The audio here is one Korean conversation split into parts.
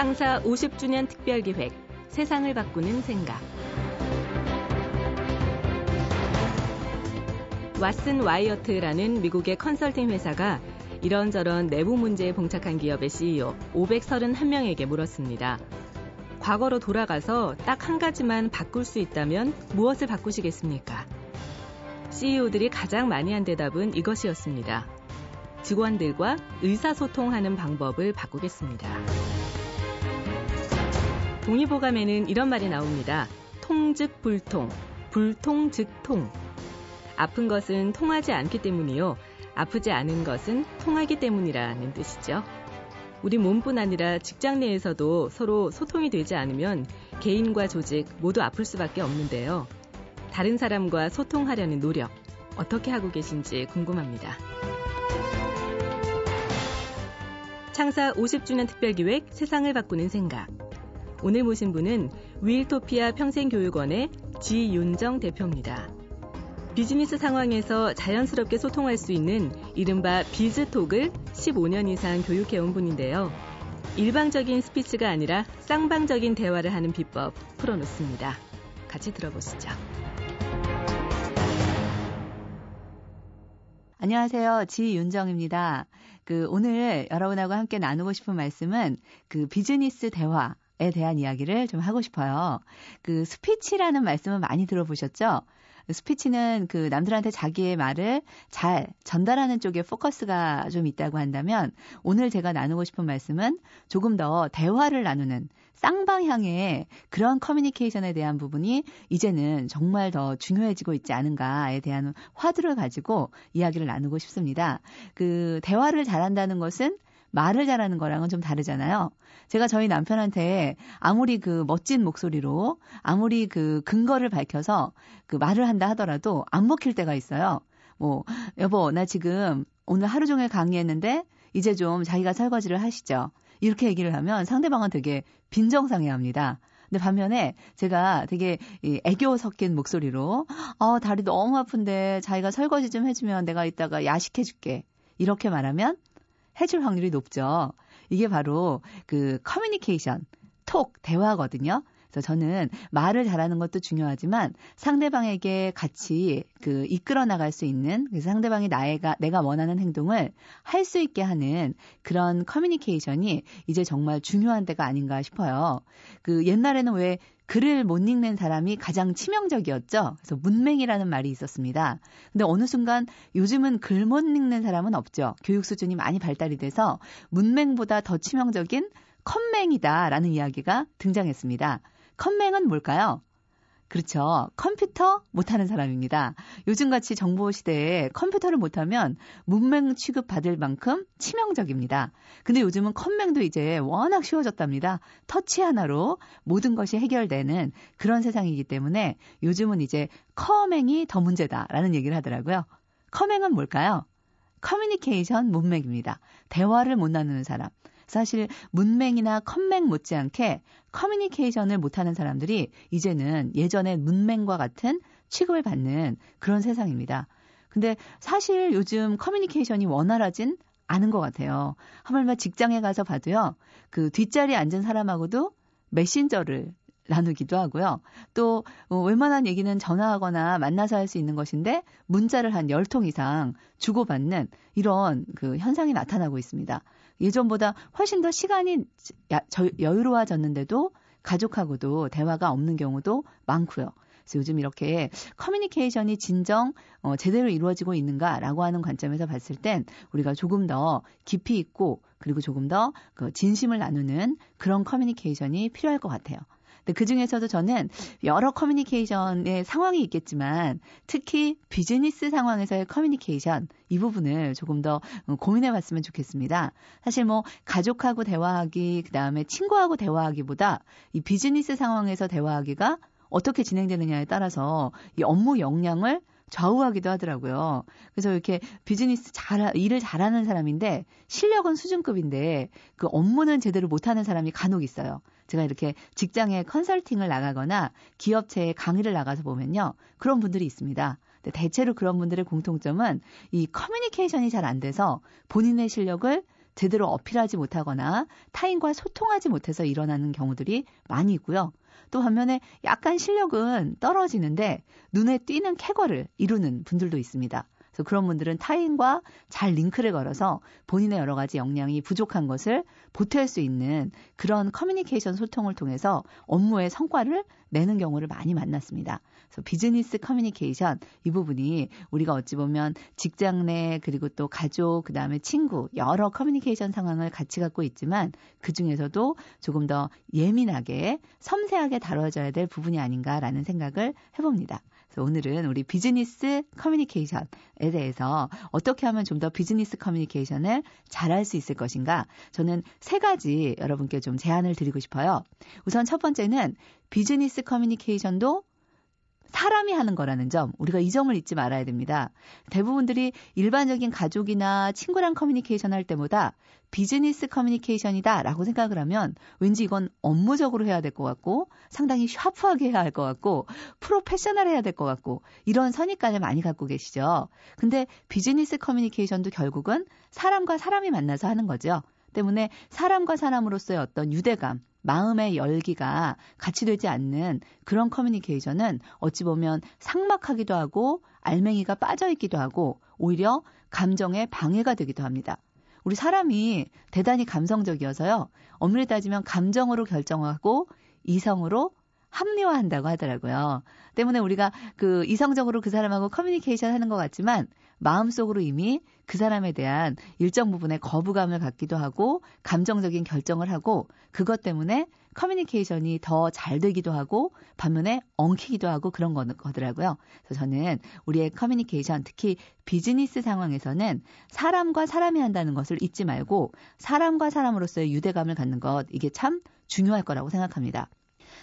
창사 50주년 특별기획 세상을 바꾸는 생각 왓슨 와이어트라는 미국의 컨설팅 회사가 이런저런 내부 문제에 봉착한 기업의 CEO 531명에게 물었습니다. 과거로 돌아가서 딱 한 가지만 바꿀 수 있다면 무엇을 바꾸시겠습니까? CEO들이 가장 많이 한 대답은 이것이었습니다. 직원들과 의사소통하는 방법을 바꾸겠습니다. 동의보감에는 이런 말이 나옵니다. 통즉 불통, 불통 즉 통. 아픈 것은 통하지 않기 때문이요. 아프지 않은 것은 통하기 때문이라는 뜻이죠. 우리 몸뿐 아니라 직장 내에서도 서로 소통이 되지 않으면 개인과 조직 모두 아플 수밖에 없는데요. 다른 사람과 소통하려는 노력 어떻게 하고 계신지 궁금합니다. 창사 50주년 특별기획 세상을 바꾸는 생각. 오늘 모신 분은 위일토피아 평생교육원의 지윤정 대표입니다. 비즈니스 상황에서 자연스럽게 소통할 수 있는 이른바 비즈톡을 15년 이상 교육해온 분인데요. 일방적인 스피치가 아니라 쌍방적인 대화를 하는 비법 풀어놓습니다. 같이 들어보시죠. 안녕하세요. 지윤정입니다. 그 오늘 여러분하고 함께 나누고 싶은 말씀은 그 비즈니스 대화에 대한 이야기를 좀 하고 싶어요. 그 스피치라는 말씀은 많이 들어보셨죠? 스피치는 그 남들한테 자기의 말을 잘 전달하는 쪽에 포커스가 좀 있다고 한다면 오늘 제가 나누고 싶은 말씀은 조금 더 대화를 나누는 쌍방향의 그런 커뮤니케이션에 대한 부분이 이제는 정말 더 중요해지고 있지 않은가에 대한 화두를 가지고 이야기를 나누고 싶습니다. 그 대화를 잘한다는 것은 말을 잘하는 거랑은 좀 다르잖아요. 제가 저희 남편한테 아무리 그 멋진 목소리로 아무리 그 근거를 밝혀서 그 말을 한다 하더라도 안 먹힐 때가 있어요. 뭐, 여보, 나 지금 오늘 하루 종일 강의했는데 이제 좀 자기가 설거지를 하시죠. 이렇게 얘기를 하면 상대방은 되게 빈정상해 합니다. 근데 반면에 제가 되게 애교 섞인 목소리로 어, 다리 너무 아픈데 자기가 설거지 좀 해주면 내가 이따가 야식해줄게. 이렇게 말하면 해줄 확률이 높죠. 이게 바로 그 커뮤니케이션, 톡, 대화거든요. 그래서 저는 말을 잘하는 것도 중요하지만 상대방에게 같이 그 이끌어 나갈 수 있는 그래서 상대방이 나의가 내가 원하는 행동을 할 수 있게 하는 그런 커뮤니케이션이 이제 정말 중요한 때가 아닌가 싶어요. 그 옛날에는 왜 글을 못 읽는 사람이 가장 치명적이었죠. 그래서 문맹이라는 말이 있었습니다. 근데 어느 순간 요즘은 글 못 읽는 사람은 없죠. 교육 수준이 많이 발달이 돼서 문맹보다 더 치명적인 컴맹이다라는 이야기가 등장했습니다. 컴맹은 뭘까요? 그렇죠. 컴퓨터 못하는 사람입니다. 요즘같이 정보 시대에 컴퓨터를 못하면 문맹 취급받을 만큼 치명적입니다. 근데 요즘은 컴맹도 이제 워낙 쉬워졌답니다. 터치 하나로 모든 것이 해결되는 그런 세상이기 때문에 요즘은 이제 커맹이 더 문제다라는 얘기를 하더라고요. 커맹은 뭘까요? 커뮤니케이션 문맹입니다. 대화를 못 나누는 사람. 사실 문맹이나 컴맹 못지않게 커뮤니케이션을 못하는 사람들이 이제는 예전에 문맹과 같은 취급을 받는 그런 세상입니다. 근데 사실 요즘 커뮤니케이션이 원활하진 않은 것 같아요. 하물며 직장에 가서 봐도요, 그 뒷자리에 앉은 사람하고도 메신저를 나누기도 하고요. 또 어, 웬만한 얘기는 전화하거나 만나서 할 수 있는 것인데 문자를 한 10통 이상 주고받는 이런 그 현상이 나타나고 있습니다. 예전보다 훨씬 더 시간이 여유로워졌는데도 가족하고도 대화가 없는 경우도 많고요. 그래서 요즘 이렇게 커뮤니케이션이 진정 어, 제대로 이루어지고 있는가라고 하는 관점에서 봤을 땐 우리가 조금 더 깊이 있고 그리고 조금 더 그 진심을 나누는 그런 커뮤니케이션이 필요할 것 같아요. 그 중에서도 저는 여러 커뮤니케이션의 상황이 있겠지만 특히 비즈니스 상황에서의 커뮤니케이션 이 부분을 조금 더 고민해 봤으면 좋겠습니다. 사실 뭐 가족하고 대화하기 그다음에 친구하고 대화하기보다 이 비즈니스 상황에서 대화하기가 어떻게 진행되느냐에 따라서 이 업무 역량을 좌우하기도 하더라고요. 그래서 이렇게 비즈니스 잘, 일을 잘하는 사람인데 실력은 수준급인데 그 업무는 제대로 못하는 사람이 간혹 있어요. 제가 이렇게 직장에 컨설팅을 나가거나 기업체에 강의를 나가서 보면요. 그런 분들이 있습니다. 대체로 그런 분들의 공통점은 이 커뮤니케이션이 잘 안 돼서 본인의 실력을 제대로 어필하지 못하거나 타인과 소통하지 못해서 일어나는 경우들이 많이 있고요. 또 반면에 약간 실력은 떨어지는데 눈에 띄는 쾌거를 이루는 분들도 있습니다. 그런 분들은 타인과 잘 링크를 걸어서 본인의 여러 가지 역량이 부족한 것을 보탤 수 있는 그런 커뮤니케이션 소통을 통해서 업무의 성과를 내는 경우를 많이 만났습니다. 그래서 비즈니스 커뮤니케이션 이 부분이 우리가 어찌 보면 직장 내 그리고 또 가족 그다음에 친구 여러 커뮤니케이션 상황을 같이 갖고 있지만 그 중에서도 조금 더 예민하게 섬세하게 다뤄져야 될 부분이 아닌가라는 생각을 해봅니다. 그래서 오늘은 우리 비즈니스 커뮤니케이션에 대해서 어떻게 하면 좀 더 비즈니스 커뮤니케이션을 잘할 수 있을 것인가 저는 세 가지 여러분께 좀 제안을 드리고 싶어요. 우선 첫 번째는 비즈니스 커뮤니케이션도 사람이 하는 거라는 점, 우리가 이 점을 잊지 말아야 됩니다. 대부분들이 일반적인 가족이나 친구랑 커뮤니케이션 할 때보다 비즈니스 커뮤니케이션이다 라고 생각을 하면 왠지 이건 업무적으로 해야 될 것 같고 상당히 샤프하게 해야 할 것 같고 프로페셔널 해야 될 것 같고 이런 선입관을 많이 갖고 계시죠. 근데 비즈니스 커뮤니케이션도 결국은 사람과 사람이 만나서 하는 거죠. 때문에 사람과 사람으로서의 어떤 유대감, 마음의 열기가 같이 되지 않는 그런 커뮤니케이션은 어찌 보면 상막하기도 하고 알맹이가 빠져 있기도 하고 오히려 감정에 방해가 되기도 합니다. 우리 사람이 대단히 감성적이어서요. 엄밀히 따지면 감정으로 결정하고 이성으로 합리화한다고 하더라고요. 때문에 우리가 그 이성적으로 그 사람하고 커뮤니케이션 하는 것 같지만 마음속으로 이미 그 사람에 대한 일정 부분의 거부감을 갖기도 하고 감정적인 결정을 하고 그것 때문에 커뮤니케이션이 더 잘 되기도 하고 반면에 엉키기도 하고 그런 거더라고요. 그래서 저는 우리의 커뮤니케이션 특히 비즈니스 상황에서는 사람과 사람이 한다는 것을 잊지 말고 사람과 사람으로서의 유대감을 갖는 것 이게 참 중요할 거라고 생각합니다.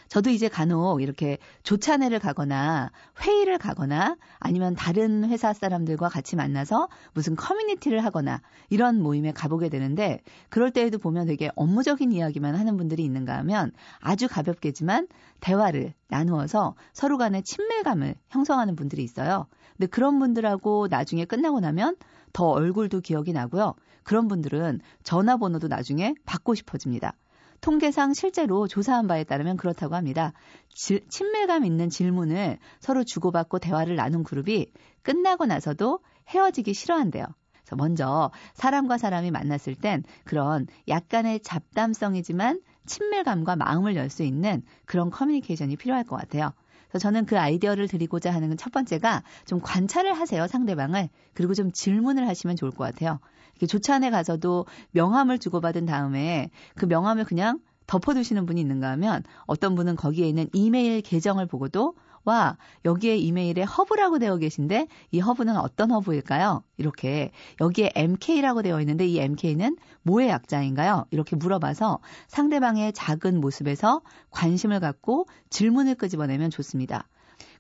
저도 이제 간혹 이렇게 조찬회를 가거나 회의를 가거나 아니면 다른 회사 사람들과 같이 만나서 무슨 커뮤니티를 하거나 이런 모임에 가보게 되는데 그럴 때에도 보면 되게 업무적인 이야기만 하는 분들이 있는가 하면 아주 가볍게지만 대화를 나누어서 서로 간의 친밀감을 형성하는 분들이 있어요. 근데 그런 분들하고 나중에 끝나고 나면 더 얼굴도 기억이 나고요. 그런 분들은 전화번호도 나중에 받고 싶어집니다. 통계상 실제로 조사한 바에 따르면 그렇다고 합니다. 지, 친밀감 있는 질문을 서로 주고받고 대화를 나눈 그룹이 끝나고 나서도 헤어지기 싫어한대요. 그래서 먼저 사람과 사람이 만났을 땐 그런 약간의 잡담성이지만 친밀감과 마음을 열 수 있는 그런 커뮤니케이션이 필요할 것 같아요. 그래서 저는 그 아이디어를 드리고자 하는 첫 번째가 좀 관찰을 하세요, 상대방을. 그리고 좀 질문을 하시면 좋을 것 같아요. 이렇게 조찬에 가서도 명함을 주고받은 다음에 그 명함을 그냥 덮어두시는 분이 있는가 하면 어떤 분은 거기에 있는 이메일 계정을 보고도 와 여기에 이메일에 허브라고 되어 계신데 이 허브는 어떤 허브일까요? 이렇게 여기에 MK라고 되어 있는데 이 MK는 뭐의 약자인가요? 이렇게 물어봐서 상대방의 작은 모습에서 관심을 갖고 질문을 끄집어내면 좋습니다.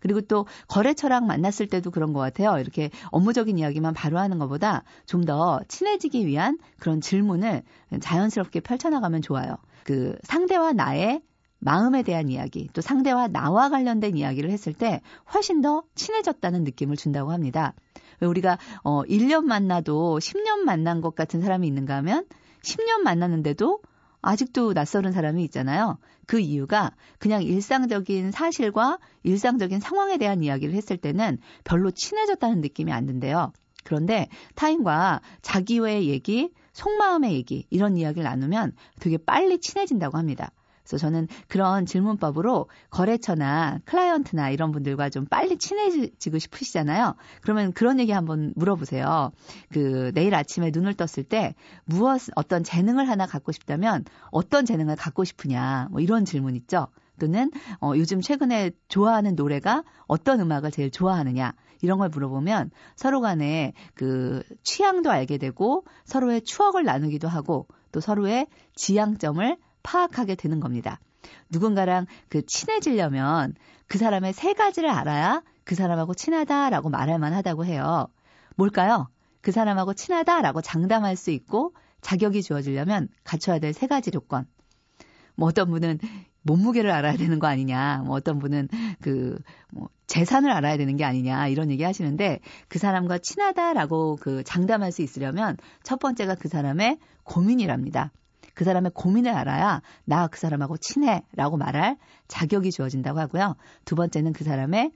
그리고 또 거래처랑 만났을 때도 그런 것 같아요. 이렇게 업무적인 이야기만 바로 하는 것보다 좀 더 친해지기 위한 그런 질문을 자연스럽게 펼쳐나가면 좋아요. 그 상대와 나의 마음에 대한 이야기, 또 상대와 나와 관련된 이야기를 했을 때 훨씬 더 친해졌다는 느낌을 준다고 합니다. 우리가 어 1년 만나도 10년 만난 것 같은 사람이 있는가 하면 10년 만났는데도 아직도 낯설은 사람이 있잖아요. 그 이유가 그냥 일상적인 사실과 일상적인 상황에 대한 이야기를 했을 때는 별로 친해졌다는 느낌이 안 든대요. 그런데 타인과 자기 외의 얘기, 속마음의 얘기, 이런 이야기를 나누면 되게 빨리 친해진다고 합니다. 그래서 저는 그런 질문법으로 거래처나 클라이언트나 이런 분들과 좀 빨리 친해지고 싶으시잖아요. 그러면 그런 얘기 한번 물어보세요. 그 내일 아침에 눈을 떴을 때 무엇 어떤 재능을 하나 갖고 싶다면 어떤 재능을 갖고 싶으냐 뭐 이런 질문 있죠. 또는 어, 요즘 최근에 좋아하는 노래가 어떤 음악을 제일 좋아하느냐 이런 걸 물어보면 서로 간에 그 취향도 알게 되고 서로의 추억을 나누기도 하고 또 서로의 지향점을 파악하게 되는 겁니다. 누군가랑 그 친해지려면 그 사람의 세 가지를 알아야 그 사람하고 친하다라고 말할 만하다고 해요. 뭘까요? 그 사람하고 친하다라고 장담할 수 있고 자격이 주어지려면 갖춰야 될 세 가지 조건. 뭐 어떤 분은 몸무게를 알아야 되는 거 아니냐. 뭐 어떤 분은 그, 뭐, 재산을 알아야 되는 게 아니냐. 이런 얘기 하시는데 그 사람과 친하다라고 그 장담할 수 있으려면 첫 번째가 그 사람의 고민이랍니다. 그 사람의 고민을 알아야 나 그 사람하고 친해 라고 말할 자격이 주어진다고 하고요. 두 번째는 그 사람의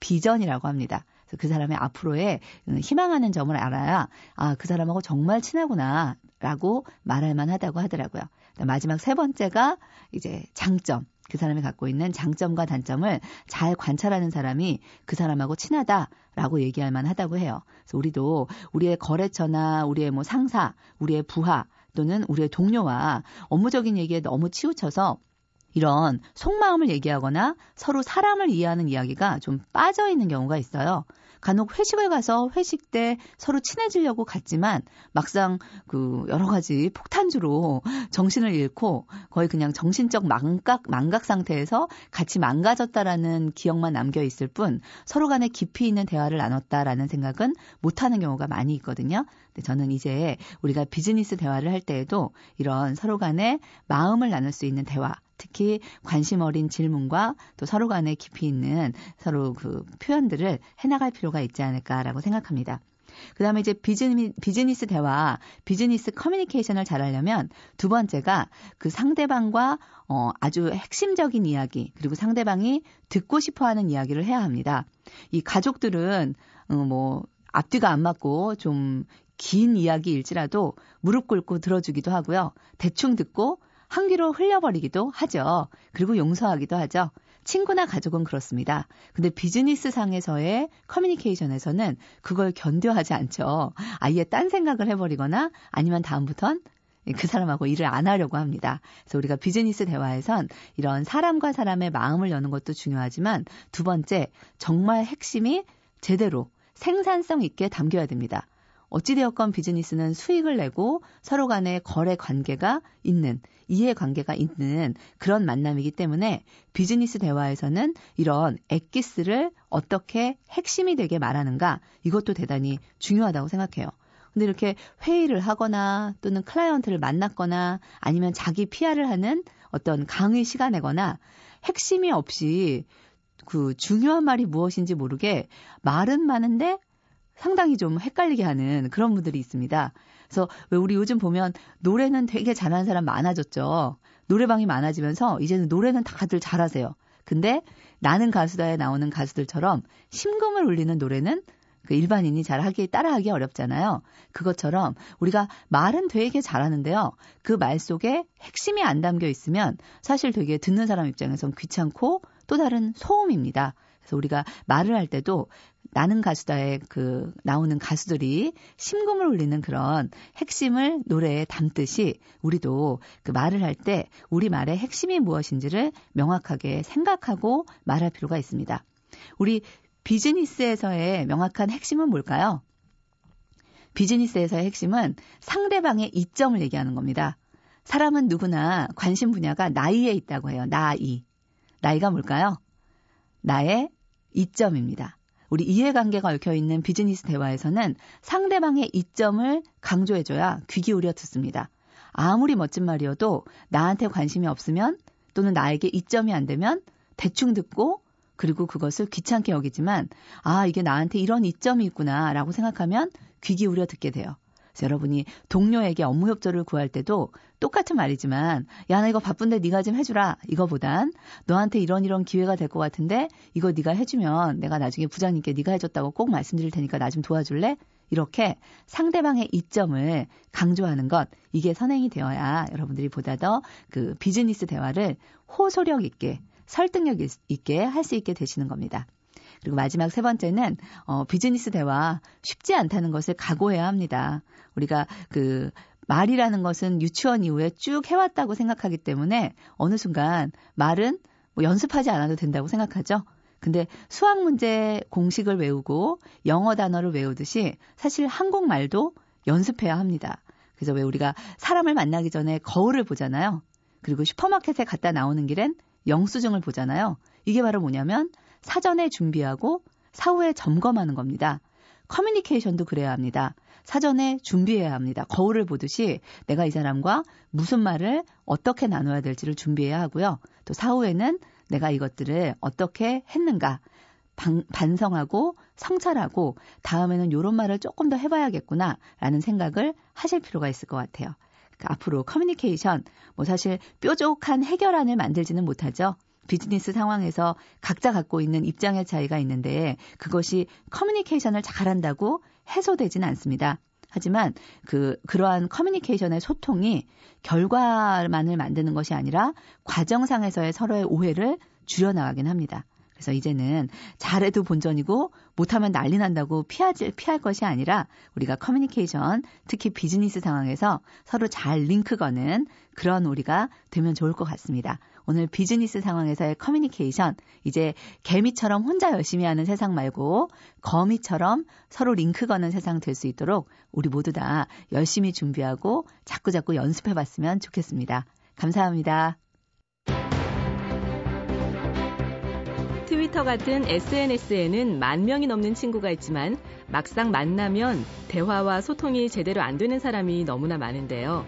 비전이라고 합니다. 그래서 그 사람의 앞으로의 음, 희망하는 점을 알아야 아, 그 사람하고 정말 친하구나 라고 말할 만하다고 하더라고요. 마지막 세 번째가 이제 장점. 그 사람이 갖고 있는 장점과 단점을 잘 관찰하는 사람이 그 사람하고 친하다라고 얘기할 만하다고 해요. 그래서 우리도 우리의 거래처나 우리의 뭐 상사, 우리의 부하 또는 우리의 동료와 업무적인 얘기에 너무 치우쳐서 이런 속마음을 얘기하거나 서로 사람을 이해하는 이야기가 좀 빠져 있는 경우가 있어요. 간혹 회식을 가서 회식 때 서로 친해지려고 갔지만 막상 그 여러 가지 폭탄주로 정신을 잃고 거의 그냥 정신적 망각 망각 상태에서 같이 망가졌다라는 기억만 남겨 있을 뿐 서로 간에 깊이 있는 대화를 나눴다라는 생각은 못 하는 경우가 많이 있거든요. 근데 저는 이제 우리가 비즈니스 대화를 할 때에도 이런 서로 간에 마음을 나눌 수 있는 대화 특히 관심 어린 질문과 또 서로 간에 깊이 있는 서로 그 표현들을 해나갈 필요가 있지 않을까라고 생각합니다. 그 다음에 이제 비즈니, 비즈니스 대화, 비즈니스 커뮤니케이션을 잘하려면 두 번째가 그 상대방과 어, 아주 핵심적인 이야기, 그리고 상대방이 듣고 싶어 하는 이야기를 해야 합니다. 이 가족들은, 어, 뭐, 앞뒤가 안 맞고 좀 긴 이야기일지라도 무릎 꿇고 들어주기도 하고요. 대충 듣고 한 귀로 흘려버리기도 하죠. 그리고 용서하기도 하죠. 친구나 가족은 그렇습니다. 근데 비즈니스 상에서의 커뮤니케이션에서는 그걸 견뎌하지 않죠. 아예 딴 생각을 해버리거나 아니면 다음부턴 그 사람하고 일을 안 하려고 합니다. 그래서 우리가 비즈니스 대화에선 이런 사람과 사람의 마음을 여는 것도 중요하지만 두 번째, 정말 핵심이 제대로 생산성 있게 담겨야 됩니다. 어찌되었건 비즈니스는 수익을 내고 서로 간의 거래 관계가 있는 이해 관계가 있는 그런 만남이기 때문에 비즈니스 대화에서는 이런 엑기스를 어떻게 핵심이 되게 말하는가 이것도 대단히 중요하다고 생각해요. 근데 이렇게 회의를 하거나 또는 클라이언트를 만났거나 아니면 자기 PR을 하는 어떤 강의 시간에거나 핵심이 없이 그 중요한 말이 무엇인지 모르게 말은 많은데 상당히 좀 헷갈리게 하는 그런 분들이 있습니다. 그래서 왜 우리 요즘 보면 노래는 되게 잘하는 사람 많아졌죠. 노래방이 많아지면서 이제는 노래는 다들 잘하세요. 근데 나는 가수다에 나오는 가수들처럼 심금을 울리는 노래는 그 일반인이 잘 하기 따라하기 어렵잖아요. 그것처럼 우리가 말은 되게 잘하는데요. 그 말 속에 핵심이 안 담겨 있으면 사실 되게 듣는 사람 입장에선 귀찮고 또 다른 소음입니다. 그래서 우리가 말을 할 때도 나는 가수다에 그 나오는 가수들이 심금을 울리는 그런 핵심을 노래에 담듯이 우리도 그 말을 할 때 우리 말의 핵심이 무엇인지를 명확하게 생각하고 말할 필요가 있습니다. 우리 비즈니스에서의 명확한 핵심은 뭘까요? 비즈니스에서의 핵심은 상대방의 이점을 얘기하는 겁니다. 사람은 누구나 관심 분야가 나이에 있다고 해요. 나이. 나이가 뭘까요? 나의 이점입니다. 우리 이해관계가 얽혀 있는 비즈니스 대화에서는 상대방의 이점을 강조해줘야 귀 기울여 듣습니다. 아무리 멋진 말이어도 나한테 관심이 없으면 또는 나에게 이점이 안 되면 대충 듣고 그리고 그것을 귀찮게 여기지만 아, 이게 나한테 이런 이점이 있구나 라고 생각하면 귀 기울여 듣게 돼요. 그래서 여러분이 동료에게 업무 협조를 구할 때도 똑같은 말이지만 야 나 이거 바쁜데 네가 좀 해주라 이거보단 너한테 이런 이런 기회가 될 것 같은데 이거 네가 해주면 내가 나중에 부장님께 네가 해줬다고 꼭 말씀드릴 테니까 나 좀 도와줄래? 이렇게 상대방의 이점을 강조하는 것 이게 선행이 되어야 여러분들이 보다 더 그 비즈니스 대화를 호소력 있게 설득력 있게 할 수 있게 되시는 겁니다. 그리고 마지막 세 번째는 어, 비즈니스 대화 쉽지 않다는 것을 각오해야 합니다. 우리가 그 말이라는 것은 유치원 이후에 쭉 해왔다고 생각하기 때문에 어느 순간 말은 뭐 연습하지 않아도 된다고 생각하죠. 근데 수학 문제 공식을 외우고 영어 단어를 외우듯이 사실 한국말도 연습해야 합니다. 그래서 왜 우리가 사람을 만나기 전에 거울을 보잖아요. 그리고 슈퍼마켓에 갔다 나오는 길엔 영수증을 보잖아요. 이게 바로 뭐냐면 사전에 준비하고 사후에 점검하는 겁니다. 커뮤니케이션도 그래야 합니다. 사전에 준비해야 합니다. 거울을 보듯이 내가 이 사람과 무슨 말을 어떻게 나눠야 될지를 준비해야 하고요. 또 사후에는 내가 이것들을 어떻게 했는가 방, 반성하고 성찰하고 다음에는 이런 말을 조금 더 해봐야겠구나 라는 생각을 하실 필요가 있을 것 같아요. 그러니까 앞으로 커뮤니케이션 뭐 사실 뾰족한 해결안을 만들지는 못하죠. 비즈니스 상황에서 각자 갖고 있는 입장의 차이가 있는데 그것이 커뮤니케이션을 잘한다고 해소되지는 않습니다. 하지만 그 그러한 커뮤니케이션의 소통이 결과만을 만드는 것이 아니라 과정상에서의 서로의 오해를 줄여나가긴 합니다. 그래서 이제는 잘해도 본전이고 못하면 난리 난다고 피하지, 피할 것이 아니라 우리가 커뮤니케이션, 특히 비즈니스 상황에서 서로 잘 링크 거는 그런 우리가 되면 좋을 것 같습니다. 오늘 비즈니스 상황에서의 커뮤니케이션, 이제 개미처럼 혼자 열심히 하는 세상 말고 거미처럼 서로 링크 거는 세상 될 수 있도록 우리 모두 다 열심히 준비하고 자꾸자꾸 연습해 봤으면 좋겠습니다. 감사합니다. 트위터 같은 SNS에는 만 명이 넘는 친구가 있지만 막상 만나면 대화와 소통이 제대로 안 되는 사람이 너무나 많은데요.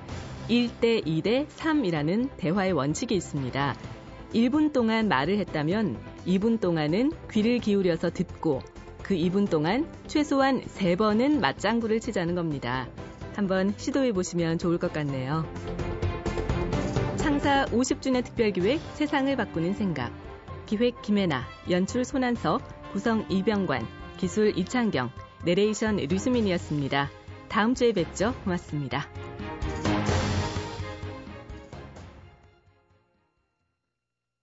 1대 2대 3이라는 대화의 원칙이 있습니다. 1분 동안 말을 했다면 2분 동안은 귀를 기울여서 듣고 그 2분 동안 최소한 3번은 맞장구를 치자는 겁니다. 한번 시도해 보시면 좋을 것 같네요. 창사 50주년 특별기획 세상을 바꾸는 생각. 기획 김혜나, 연출 손한석, 구성 이병관, 기술 이창경, 내레이션 류수민이었습니다. 다음 주에 뵙죠. 고맙습니다.